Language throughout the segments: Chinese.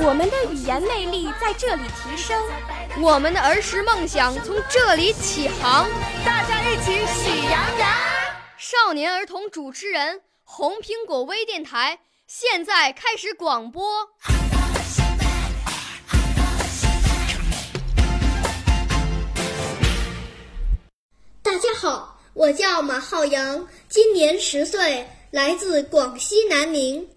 我们的语言魅力在这里提升，我们的儿时梦想从这里起航。大家一起喜羊羊。少年儿童主持人，红苹果微电台。现在开始广播。大家好，我叫马浩洋，今年十岁，来自广西南宁。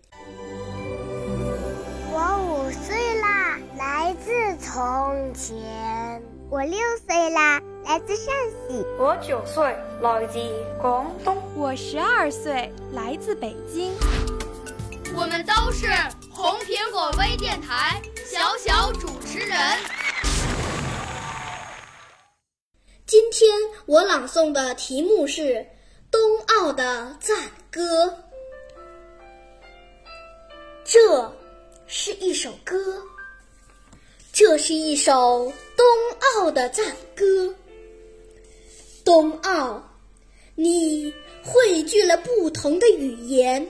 从前。我六岁啦，来自陕西。我九岁，来自广东。我十二岁，来自北京。我们都是红苹果微电台小小主持人。今天我朗诵的题目是《冬奥的赞歌》。这是一首冬奥的赞歌。冬奥，你汇聚了不同的语言。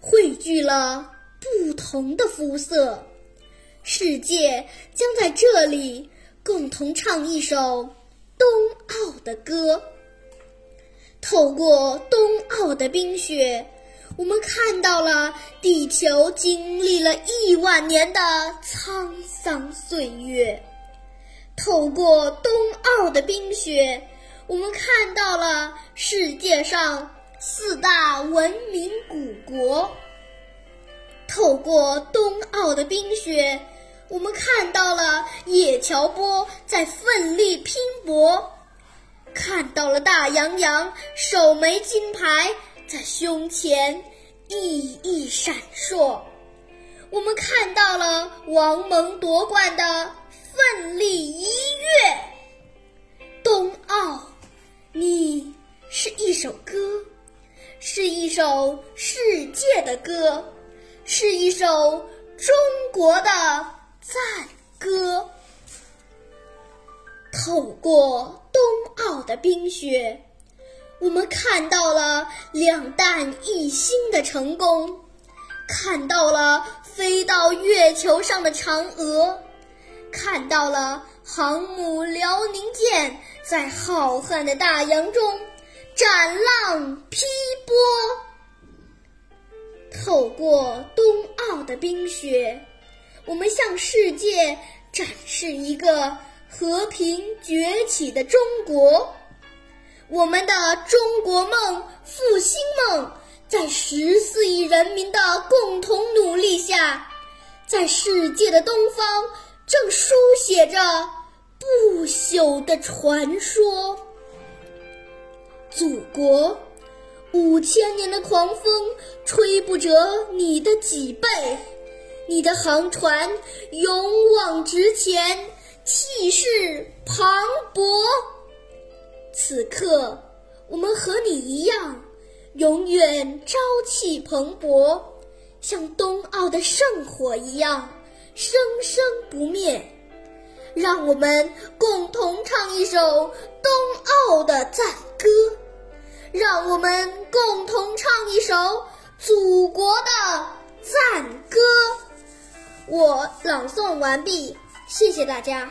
汇聚了不同的肤色，世界将在这里共同唱一首冬奥的歌。透过冬奥的冰雪，我们看到了地球经历了亿万年的沧桑岁月。透过冬奥的冰雪，我们看到了世界上。四大文明古国，透过冬奥的冰雪，我们看到了叶乔波在奋力拼搏，看到了大洋洋首枚金牌在胸前熠熠闪烁，我们看到了王蒙夺冠的奋力一跃。冬奥，你是一首歌。是一首世界的歌，是一首中国的赞歌。透过冬奥的冰雪，我们看到了两弹一星的成功，看到了飞到月球上的嫦娥，看到了航母辽宁舰在浩瀚的大洋中。斩浪劈波，透过冬奥的冰雪，我们向世界展示一个和平崛起的中国。我们的中国梦、复兴梦，在十四亿人民的共同努力下，在世界的东方正书写着不朽的传说。祖国，五千年的狂风吹不折你的脊背，你的航船勇往直前，气势磅礴。此刻，我们和你一样，永远朝气蓬勃，像冬奥的圣火一样生生不灭。让我们共同唱一首冬奥的赞歌。让我们共同唱一首祖国的赞歌。我朗诵完毕，谢谢大家。